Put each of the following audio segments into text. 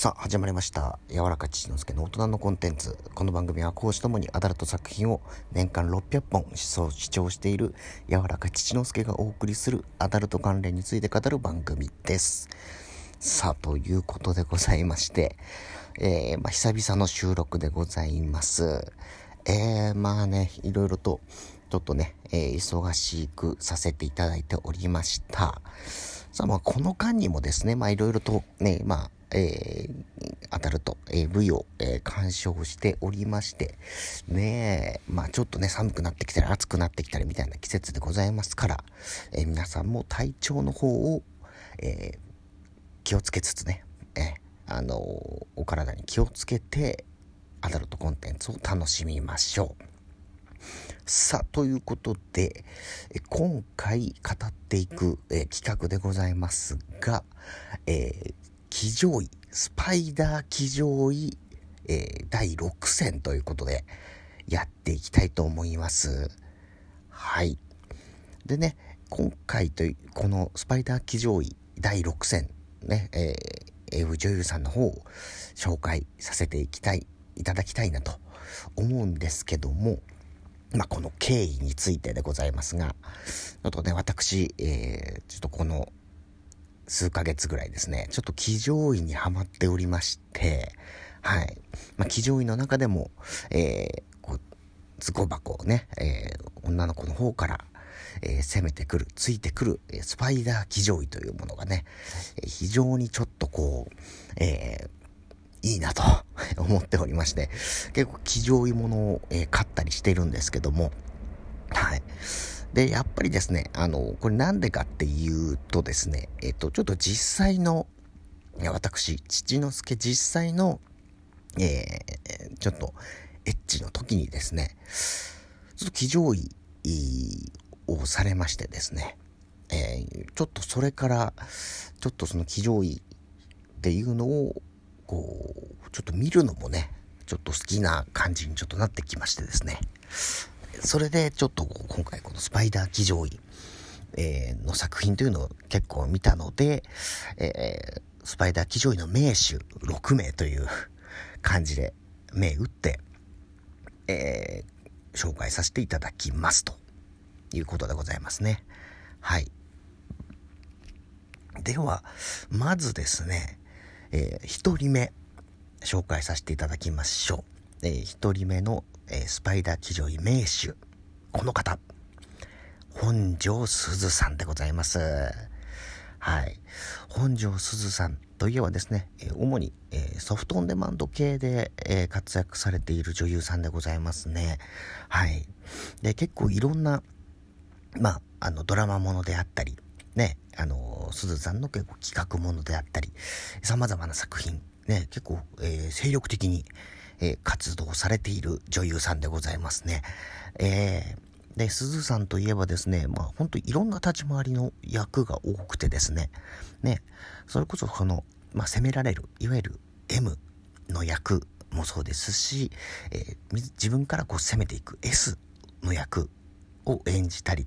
さあ始まりました。柔らか父之助の大人のコンテンツ。この番組は講師ともにアダルト作品を年間600本視聴している柔らか父之助がお送りするアダルト関連について語る番組です。さあということでございましてえー、まあ、久々の収録でございます。えー、まあねいろいろとちょっとね、えー、忙しくさせていただいておりました。さあ、まあ、この間にもですね、まあ、いろいろとね、まあ、えー、アダルト、えー、V を、えー、鑑賞しておりまして、ねえまあちょっとね、寒くなってきたり暑くなってきたりみたいな季節でございますから、えー、皆さんも体調の方を、えー、気をつけつつね、えー、あの、お体に気をつけて、アダルトコンテンツを楽しみましょう。さあ、ということで、今回語っていく、え企画でございますが、えー、騎乗位、スパイダー騎乗位、えー、第6戦ということで、やっていきたいと思います。はい。でね、今回という、このスパイダー騎乗位第6戦、ね、えー、AV 女優さんの方を紹介させていきたい、いただきたいなと思うんですけども、まあ、この経緯についてでございますが、ちょっとね、私、えー、ちょっとこの数ヶ月ぐらいですね、ちょっと騎乗位にはまっておりまして、はい。まあ、騎乗位の中でも、えー、こう、ズコ箱をね、えー、女の子の方から、えー、攻めてくる、ついてくる、えスパイダー騎乗位というものがね、え非常にちょっとこう、えいいなと 思っておりまして、結構騎乗位ものを、え買ったりしてるんですけども、はい。で、やっぱりですね、あの、これなんでかっていうとですね、えっと、ちょっと実際の、私、父之助実際の、えー、ちょっと、エッチの時にですね、ちょっと騎乗位をされましてですね、えー、ちょっとそれから、ちょっとその騎乗位っていうのを、こう、ちょっと見るのもね、ちょっと好きな感じにちょっとなってきましてですね。それでちょっと今回このスパイダー騎乗位、えー、の作品というのを結構見たので、えー、スパイダー騎乗位の名手6名という感じで名打って、えー、紹介させていただきますということでございますね。はい。では、まずですね、えー、一人目紹介させていただきましょう。えー、一人目のえ、スパイダー騎乗位名手、この方、本庄すずさんでございます。はい。本庄すずさんといえばですね、え、主に、え、ソフトオンデマンド系で、え、活躍されている女優さんでございますね。はい。で、結構いろんな、まあ、あの、ドラマものであったり、ね、あの、すずさんの結構企画ものであったり、様々な作品、ね、結構、えー、精力的に、えー、活動されている女優さんでございますね。えー、で、鈴さんといえばですね、まあ本当いろんな立ち回りの役が多くてですね、ね、それこそその、まあ責められる、いわゆる M の役もそうですし、えー、自分からこう攻めていく S の役を演じたり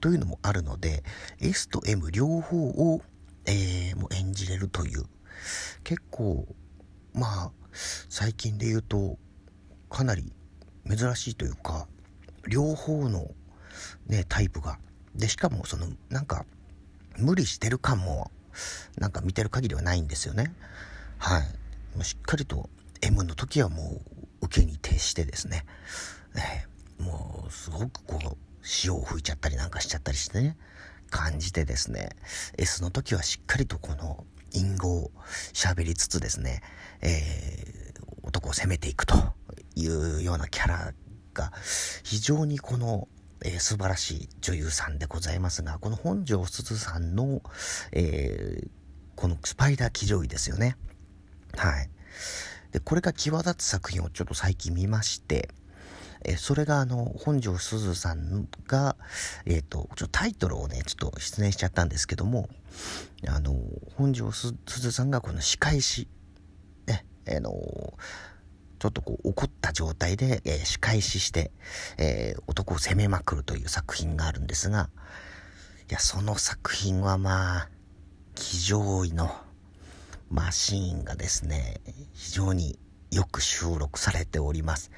というのもあるので、S と M 両方を、えー、もう演じれるという、結構、まあ、最近で言うとかなり珍しいというか両方のねタイプが。でしかもそのなんか無理してる感もなんか見てる限りはないんですよね。はい。もうしっかりと M の時はもう受けに徹してですね。ねもうすごくこう潮を吹いちゃったりなんかしちゃったりしてね。感じてですね。S の時はしっかりとこの隠語を喋りつつですね、えー、男を攻めていくというようなキャラが非常にこの、えー、素晴らしい女優さんでございますが、この本庄すずさんの、えー、このスパイダー騎乗位ですよね。はい。で、これが際立つ作品をちょっと最近見まして、えそれがあの、本庄すずさんが、えっ、ー、と、ちょっとタイトルをね、ちょっと失念しちゃったんですけども、あの、本庄すずさんがこの仕返し、ね、あの、ちょっとこう怒った状態で、えー、仕返しして、えー、男を責めまくるという作品があるんですが、いや、その作品はまあ、騎乗位の、マシーンがですね、非常によく収録されております。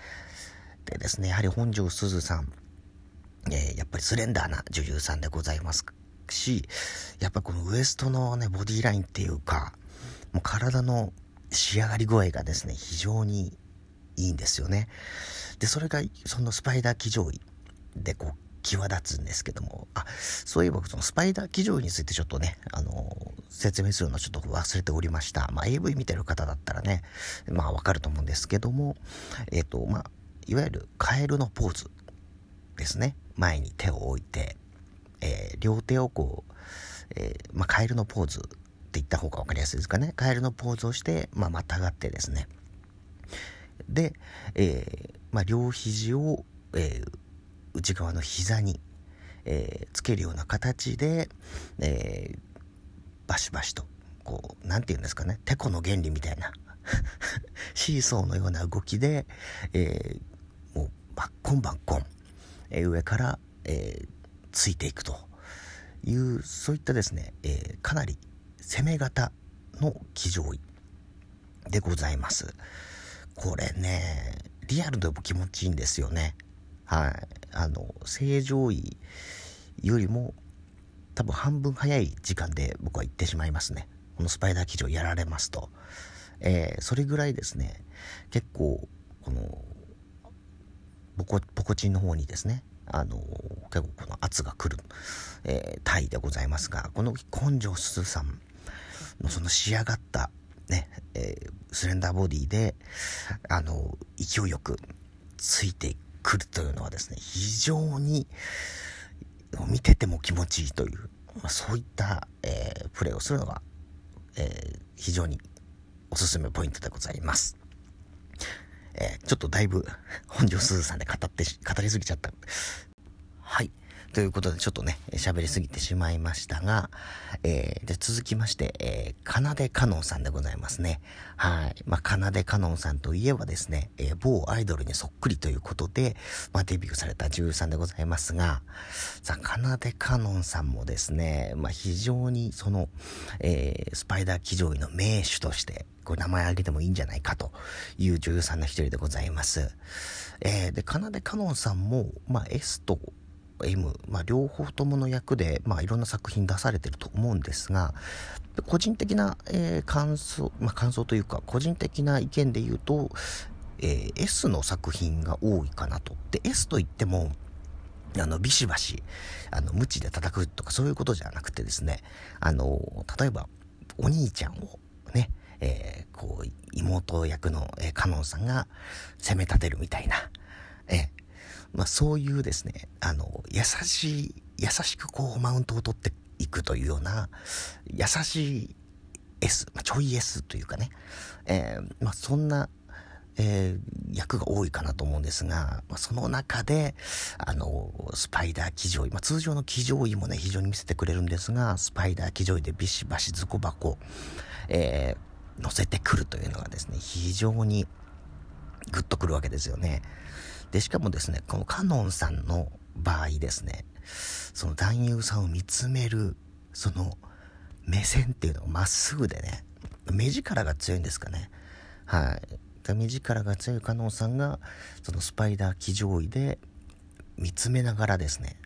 でですね、やはり本庄すずさん、えー、やっぱりスレンダーな女優さんでございますし、やっぱこのウエストのね、ボディラインっていうか、もう体の仕上がり具合がですね、非常にいいんですよね。で、それが、そのスパイダー騎乗位でこう、際立つんですけども、あ、そういえばそのスパイダー騎乗位についてちょっとね、あの、説明するのちょっと忘れておりました。まあ、AV 見てる方だったらね、まあわかると思うんですけども、えっ、ー、と、まあ、いわゆるカエルのポーズですね。前に手を置いて、えー、両手をこう、えー、まあ、カエルのポーズって言った方が分かりやすいですかね。カエルのポーズをして、まあ、またがってですね。で、えー、まあ、両肘を、え内側の膝に、えつけるような形で、えバシバシと、こう、なんて言うんですかね。てこの原理みたいな。シーソーのような動きで、えもう、バッコンバッコン、え上から、えついていくというそういったですね、えかなり攻め型の騎乗位でございます。これねリアルでも気持ちいいんですよね。はい。あの正常位よりも多分半分早い時間で僕は行ってしまいますね。このスパイダー騎乗やられますと、えー、それぐらいですね結構このポコポコチンの方にですねあの結構この圧が来る、えー、タイでございますがこの根性すずさんのその仕上がったね、えー、スレンダーボディであの勢いよくついてくるというのはですね非常に見てても気持ちいいという、まあ、そういった、えー、プレーをするのが、え、非常におすすめポイントでございます。えー、ちょっとだいぶ本庄すずさんで語って、語りすぎちゃった。はい。ということで、ちょっとね、喋りすぎてしまいましたが、えー、で続きまして、えー、かなでかのんさんでございますね。はい。まあ、かなでかのんさんといえばですね、えー、某アイドルにそっくりということで、まあ、デビューされた女優さんでございますが、さあ、かなでかのんさんもですね、まあ、非常にその、えー、スパイダー騎乗位の名手として、これ名前挙げてもいいんじゃないかという女優さんの一人でございます。えー、で、かなでかのんさんも、まあ、S と M、まあ、両方ともの役で、まあ、いろんな作品出されてると思うんですが、個人的な、えー、感想、まあ、感想というか、個人的な意見で言うと、えー、S の作品が多いかなと。で、S といっても、あの、ビシバシ、あの、無知で叩くとかそういうことじゃなくてですね、あの、例えば、お兄ちゃんをね、えー、こう、妹役の、えー、カノンさんが攻め立てるみたいな、えまあ、そういうですね、あの、優しい、優しくこう、マウントを取っていくというような、優しい S、まあ、ちょい S というかね、えー、まあ、そんな、えー、役が多いかなと思うんですが、まあ、その中で、あの、スパイダー騎乗位、まあ、通常の騎乗位もね、非常に見せてくれるんですが、スパイダー騎乗位でビシバシズコ箱、えー、乗せてくるというのがですね、非常にグッとくるわけですよね。で、しかもですね、このカノンさんの場合ですね、その男優さんを見つめる、その目線っていうのがまっすぐでね、目力が強いんですかね。はい。目力が強いカノンさんが、そのスパイダー騎乗位で見つめながらですね、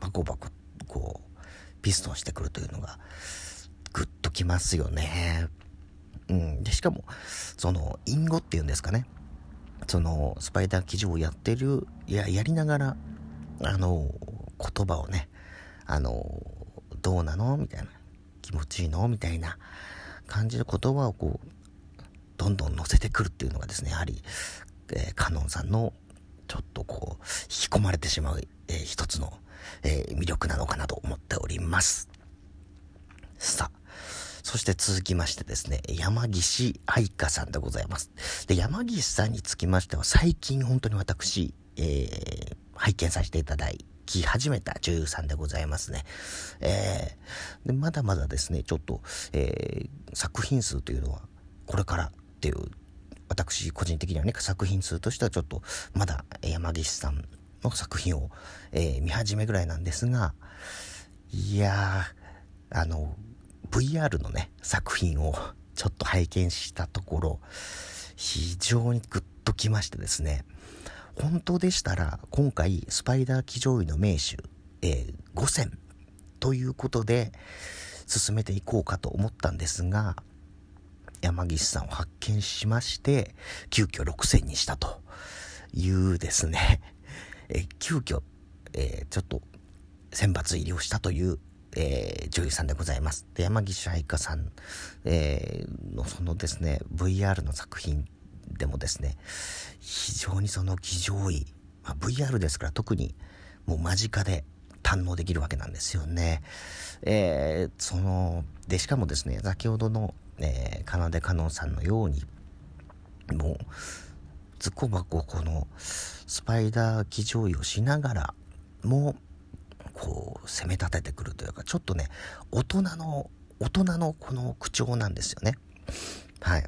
バコバコ、こう、ピストンしてくるというのが、グッときますよね。うん。で、しかも、その、隠語っていうんですかね。そのスパイダー記事をやってるややりながらあの言葉をねあのどうなの？みたいな気持ちいいの？みたいな感じの言葉をこうどんどん乗せてくるっていうのがですねやはり、えー、カノンさんのちょっとこう引き込まれてしまう、えー、一つの、えー、魅力なのかなと思っております。さあそして続きましてですね、山岸愛香さんでございます。で、山岸さんにつきましては、最近本当に私、えー、拝見させていただき始めた女優さんでございますね。えー、でまだまだですね、ちょっと、えー、作品数というのは、これからっていう、私個人的にはね、作品数としてはちょっと、まだ山岸さんの作品を、えー、見始めぐらいなんですが、いやー、あの、VR のね、作品をちょっと拝見したところ、非常にグッときましてですね、本当でしたら、今回、スパイダー騎乗位の名手、えー、5選ということで、進めていこうかと思ったんですが、山岸さんを発見しまして、急遽6選にしたというですね、え急遽、えー、ちょっと選抜入りをしたという、えー、女優さんでございます。で、山岸愛香さん、えー、のそのですね、VR の作品でもですね、非常にその騎乗位、まあ、VR ですから特にもう間近で堪能できるわけなんですよね。えー、その、で、しかもですね、先ほどの、えー、かなでかのんさんのように、もう、ずっこばここのスパイダー騎乗位をしながらも、こう、攻め立ててくるというか、ちょっとね、大人の、大人のこの口調なんですよね。はい。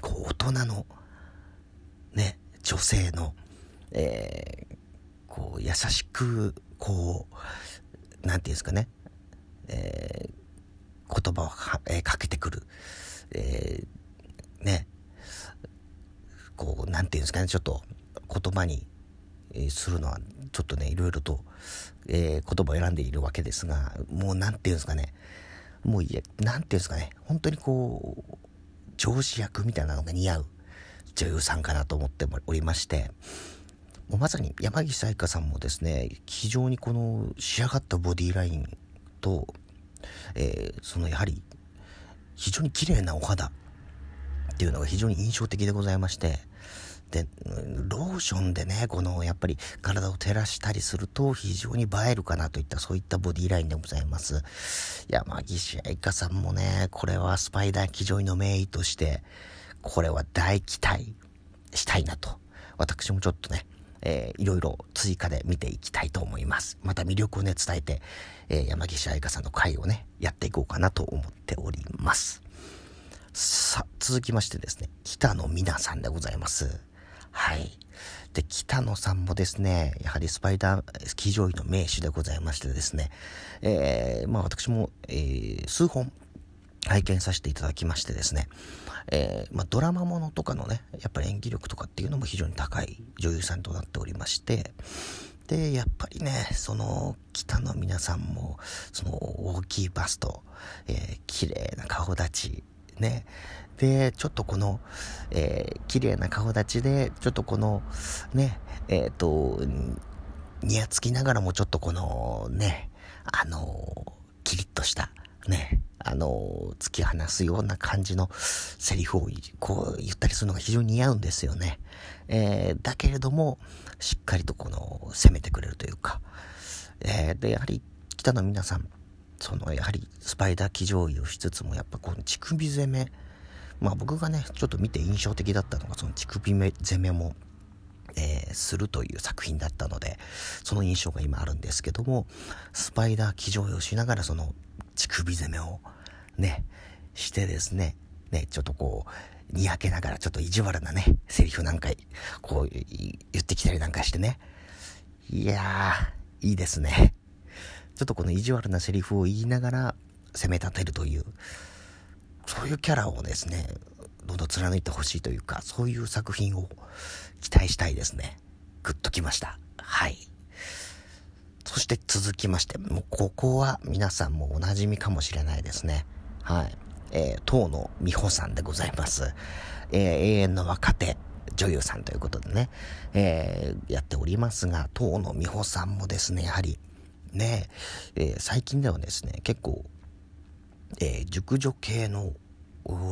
こう、大人の、ね、女性の、えー、こう、優しく、こう、なんていうんですかね、えー、言葉をか,、えー、かけてくる、えー、ね、こう、なんていうんですかね、ちょっと言葉に、えするのは、ちょっとね、いろいろと、えー、言葉を選んでいるわけですが、もうなんていうんですかね、もういや、なんていうんですかね、本当にこう、上司役みたいなのが似合う女優さんかなと思っておりまして、もうまさに山岸愛香さんもですね、非常にこの仕上がったボディラインと、えー、そのやはり非常に綺麗なお肌っていうのが非常に印象的でございまして、で、ローションでね、このやっぱり体を照らしたりすると非常に映えるかなといったそういったボディラインでございます。山岸愛香さんもね、これはスパイダー騎乗位の名医として、これは大期待したいなと。私もちょっとね、えー、いろいろ追加で見ていきたいと思います。また魅力をね、伝えて、えー、山岸愛香さんの回をね、やっていこうかなと思っております。さあ、続きましてですね、北野美奈さんでございます。はい。で、北野さんもですね、やはりスパイダースキー乗位の名手でございましてですね、えー、まあ私も、えー、数本拝見させていただきましてですね、えー、まあ、ドラマものとかのね、やっぱり演技力とかっていうのも非常に高い女優さんとなっておりまして、で、やっぱりね、その、北の皆さんも、その、大きいバスト、えー、綺麗な顔立ち、ね。で、ちょっとこの、えー、綺麗な顔立ちで、ちょっとこの、ね、えっ、ー、と、にやつきながらもちょっとこの、ね、あの、キリッとした、ね、あの、突き放すような感じのセリフをこう言ったりするのが非常に似合うんですよね。えー、だけれども、しっかりとこの攻めてくれるというか、えー、で、やはり北の皆さん、そのやはりスパイダー騎乗位をしつつもやっぱこの乳首攻め、まあ僕がね、ちょっと見て印象的だったのがその乳首攻めもえー、するという作品だったので、その印象が今あるんですけども、スパイダー騎乗位をしながらその乳首攻めをね、してですね、ね、ちょっとこう、にやけながらちょっと意地悪なね、セリフなんか、こう言ってきたりなんかしてね。いやー、いいですね。ちょっとこの意地悪なセリフを言いながら攻め立てるという、そういうキャラをですね、どんどん貫いてほしいというか、そういう作品を期待したいですね。グッときました。はい。そして続きまして、もうここは皆さんもお馴染みかもしれないですね。はい。えー、当の美穂さんでございます。えー、永遠の若手女優さんということでね、えー、やっておりますが、当の美穂さんもですね、やはり、ね、えー、最近ではですね、結構、えー、熟女系の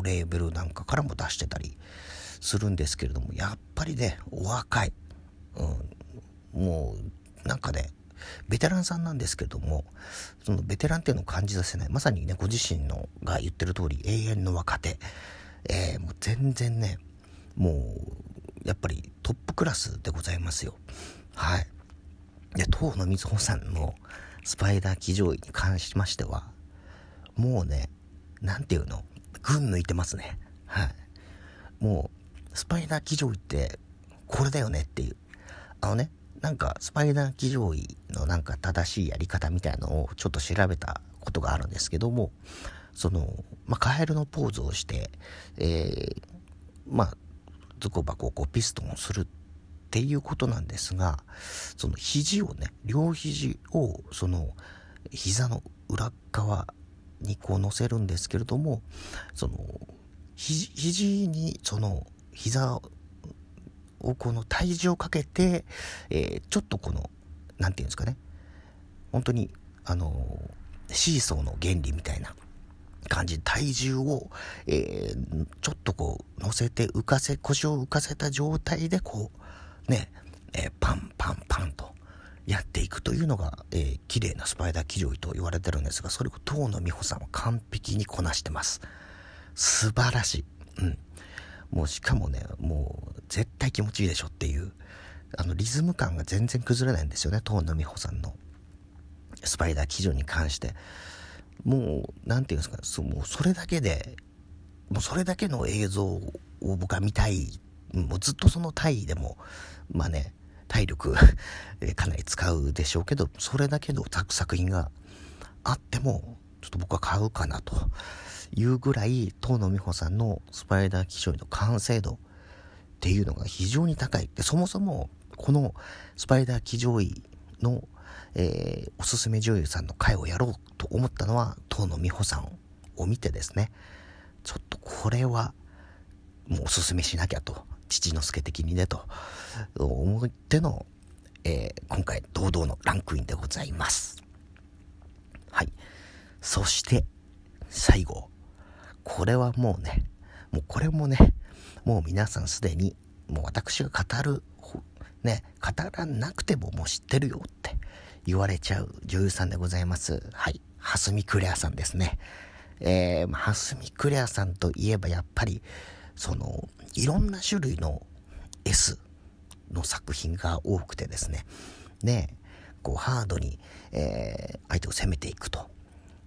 レーベルなんかからも出してたりするんですけれども、やっぱりね、お若い。うん、もう、なんかね、ベテランさんなんですけれども、そのベテランっていうのを感じさせない。まさにね、ご自身のが言ってる通り、永遠の若手。えー、もう全然ね、もう、やっぱりトップクラスでございますよ。はい。で、当のみずほさんのスパイダー騎乗位に関しましては、もうね、なんていうの、群抜いてますね。はい。もう、スパイダー騎乗位って、これだよねっていう。あのね、なんかスパイダー騎乗位のなんか正しいやり方みたいのをちょっと調べたことがあるんですけども、その、まあ、カエルのポーズをして、えー、まあ、ズコバコをピストンをするっていうことなんですが、その肘をね、両肘をその膝の裏側にこう乗せるんですけれども、その肘にその膝をこの体重をかけて、えー、ちょっとこの、何て言うんですかね、本当に、あのシーソーの原理みたいな感じ、体重を、えー、ちょっとこう乗せて浮かせ、腰を浮かせた状態でこう、ね、えー、パンパンいうのが、えー、綺麗なスパイダー騎乗位と言われてるんですが、それを遠野美穂さんは完璧にこなしてます。素晴らしい。うん。もうしかもね、もう絶対気持ちいいでしょっていう、あのリズム感が全然崩れないんですよね、遠野美穂さんのスパイダー騎乗に関して。もう、何て言うんですか、そもうそれだけで、もうそれだけの映像を僕は見たい。もうずっとその体位でも、まあね、体力かなり使うでしょうけど、それだけの作品があっても、ちょっと僕は買うかなというぐらい、遠野美穂さんのスパイダー騎乗位の完成度っていうのが非常に高い。で、そもそも、このスパイダー騎乗位の、えー、おすすめ女優さんの回をやろうと思ったのは、遠野美穂さんを見てですね、ちょっとこれは、もうおすすめしなきゃと、父之助的にね、と思っての、えー、今回堂々のランクインでございます。はい。そして、最後。これはもうね、もうこれもね、もう皆さんすでに、もう私が語る、ね、語らなくてももう知ってるよって言われちゃう女優さんでございます。はい。蓮見クレアさんですね。えー、蓮見クレアさんといえばやっぱり、その、いろんな種類の S の作品が多くてですね。ね、こうハードに、えー、相手を攻めていくと。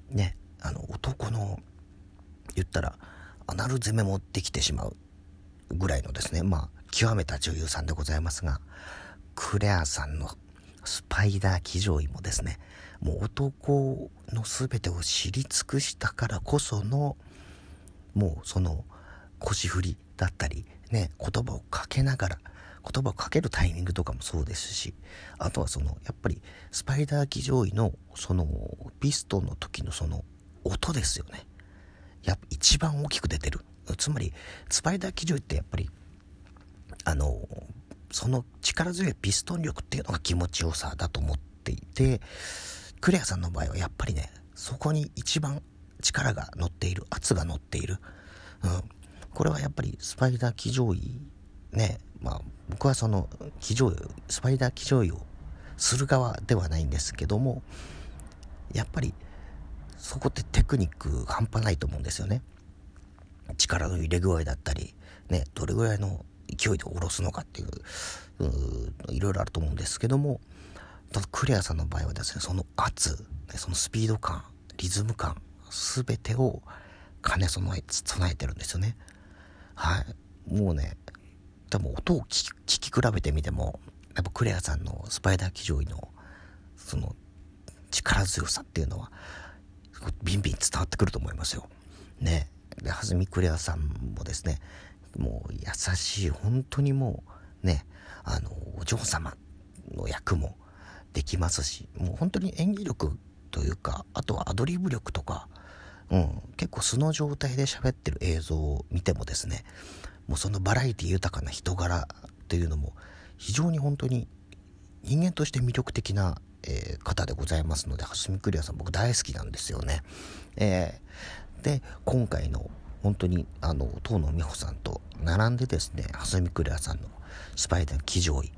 ね、あの、男の言ったらアナル攻めもできてしまうぐらいのですねまあ極めた女優さんでございますがクレアさんのスパイダー騎乗位もですねもう男の全てを知り尽くしたからこそのもうその腰振りだったりね言葉をかけながら言葉をかけるタイミングとかもそうですしあとはそのやっぱりスパイダー騎乗位のそのピストンの時のその音ですよねや一番大きく出てる。つまり、スパイダー機乗位ってやっぱり、あの、その力強いピストン力っていうのが気持ちよさだと思っていて、クレアさんの場合はやっぱりね、そこに一番力が乗っている、圧が乗っている。うん。これはやっぱりスパイダー騎乗位、ね、まあ僕はその騎乗位、スパイダー騎乗位をする側ではないんですけども、やっぱりそこってテクニック半端ないと思うんですよね。力の入れ具合だったり、ね、どれぐらいの勢いで下ろすのかっていう、ういろいろあると思うんですけども、ただクレアさんの場合はですね、その圧、そのスピード感、リズム感、すべてを兼ね備え、備えてるんですよね。はい。もうね、多分音を聞き比べてみても、やっぱクレアさんのスパイダー騎乗位の、その力強さっていうのは、ビンビン伝わってくると思いますよ。ね。で、はずみクレアさんもですね、もう優しい、本当にもう、ね、あの、お嬢様の役もできますし、もう本当に演技力というか、あとはアドリブ力とか、うん、結構素の状態で喋ってる映像を見てもですね、もうそのバラエティ豊かな人柄っていうのも非常に本当に人間として魅力的なえー、方でございますので、蓮見クリアさん僕大好きなんですよね。えー、で、今回の本当にあの、東野美穂さんと並んでですね、蓮見クリアさんのスパイダー騎乗位。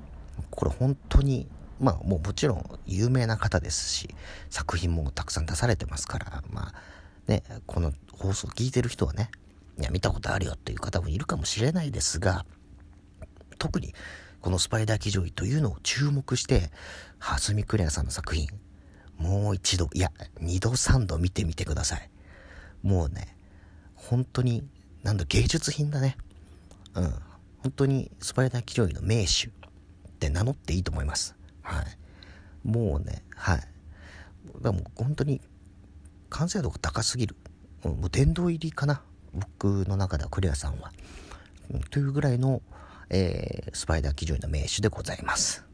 これ本当に、まあもうもちろん有名な方ですし、作品もたくさん出されてますから、まあね、この放送聞いてる人はね、いや、見たことあるよっていう方もいるかもしれないですが、特にこのスパイダー騎乗位というのを注目して、ハスミクレアさんの作品、もう一度、いや、二度三度見てみてください。もうね、本当に、なんだ、芸術品だね。うん。本当にスパイダー騎乗位の名手って名乗っていいと思います。はい。もうね、はい。だもう本当に完成度が高すぎる。もう殿堂入りかな。僕の中ではクレアさんは、うん、というぐらいの、えー、スパイダー騎乗位の名手でございます。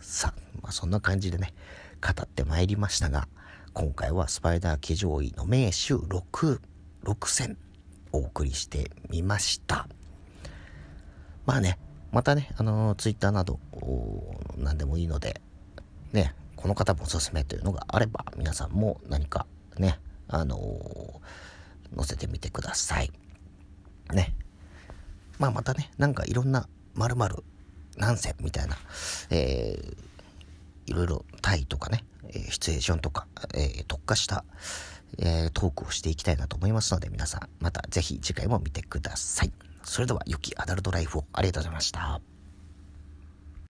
さあ、まあ、そんな感じでね語ってまいりましたが今回はスパイダー騎乗位の名手6 6選お送りしてみました。まあねまたねあのツイッターなど何でもいいのでねこの方もおすすめというのがあれば皆さんも何かねあのー、載せてみてください。ね。まあまたね、なんかいろんな〇〇何選みたいな、えー、いろいろタイとかね、えー、シチュエーションとか、えー、特化した、えー、トークをしていきたいなと思いますので、皆さんまたぜひ次回も見てください。それでは良きアダルトライフをありがとうございました。